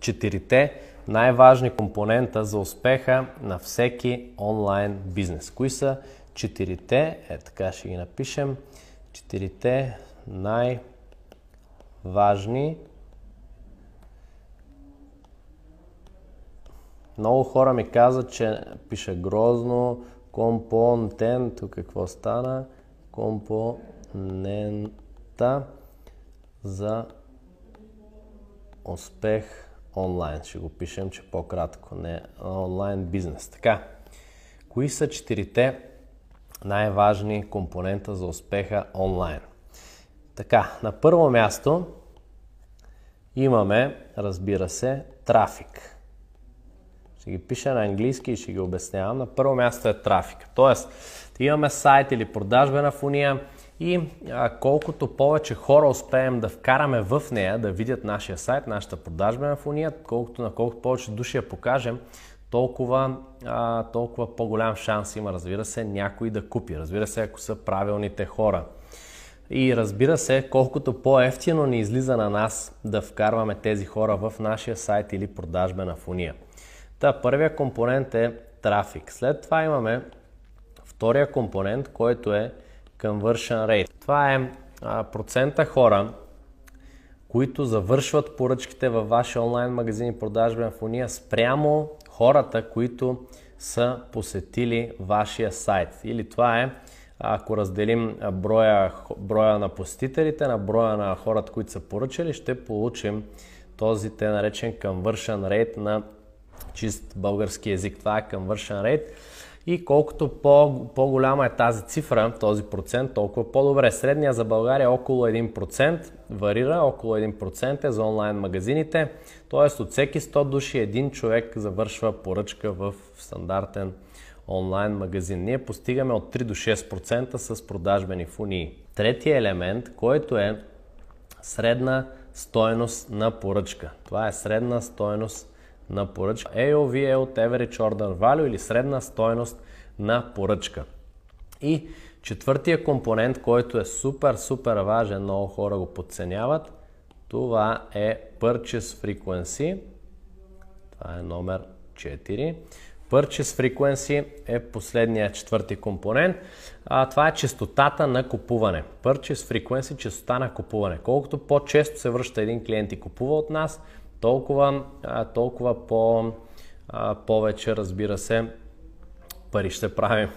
четирите най-важни компонента за успеха на всеки онлайн бизнес. Кои са четирите, е така ще ги напишем, четирите най-важни Много хора ми казват, че пише грозно, компонент, тук какво стана? Компонента за успех онлайн. Ще го пишем, че по-кратко. Не онлайн бизнес. Така. Кои са четирите най-важни компонента за успеха онлайн? Така, на първо място имаме, разбира се, трафик. Ще ги пиша на английски и ще ги обяснявам. На първо място е трафик. Тоест, имаме сайт или продажбена фуния и а, колкото повече хора успеем да вкараме в нея, да видят нашия сайт, нашата продажбена фуния, колкото на колкото повече души я покажем, толкова, а, толкова по-голям шанс има, разбира се, някой да купи. Разбира се, ако са правилните хора. И разбира се, колкото по-ефтино ни излиза на нас да вкарваме тези хора в нашия сайт или продажбена фуния. Та, първия компонент е трафик. След това имаме втория компонент, който е conversion rate. Това е а, процента хора, които завършват поръчките във вашия онлайн магазин и продажбен фония спрямо хората, които са посетили вашия сайт. Или това е, ако разделим броя, броя на посетителите на броя на хората, които са поръчали, ще получим този те наречен conversion rate на чист български язик. Това е conversion rate. И колкото по, по-голяма е тази цифра, този процент, толкова по-добре. Средния за България е около 1%, варира около 1% е за онлайн магазините. Тоест от всеки 100 души един човек завършва поръчка в стандартен онлайн магазин. Ние постигаме от 3 до 6% с продажбени фунии. Третия елемент, който е средна стоеност на поръчка. Това е средна стоеност на поръчка. AOV е от Average Order Value или средна стоеност на поръчка. И четвъртия компонент, който е супер, супер важен, много хора го подценяват, това е Purchase Frequency. Това е номер 4. Purchase Frequency е последния четвърти компонент. А, това е частотата на купуване. Purchase Frequency, частота на купуване. Колкото по-често се връща един клиент и купува от нас, толкова, толкова по, повече, разбира се, пари ще правим.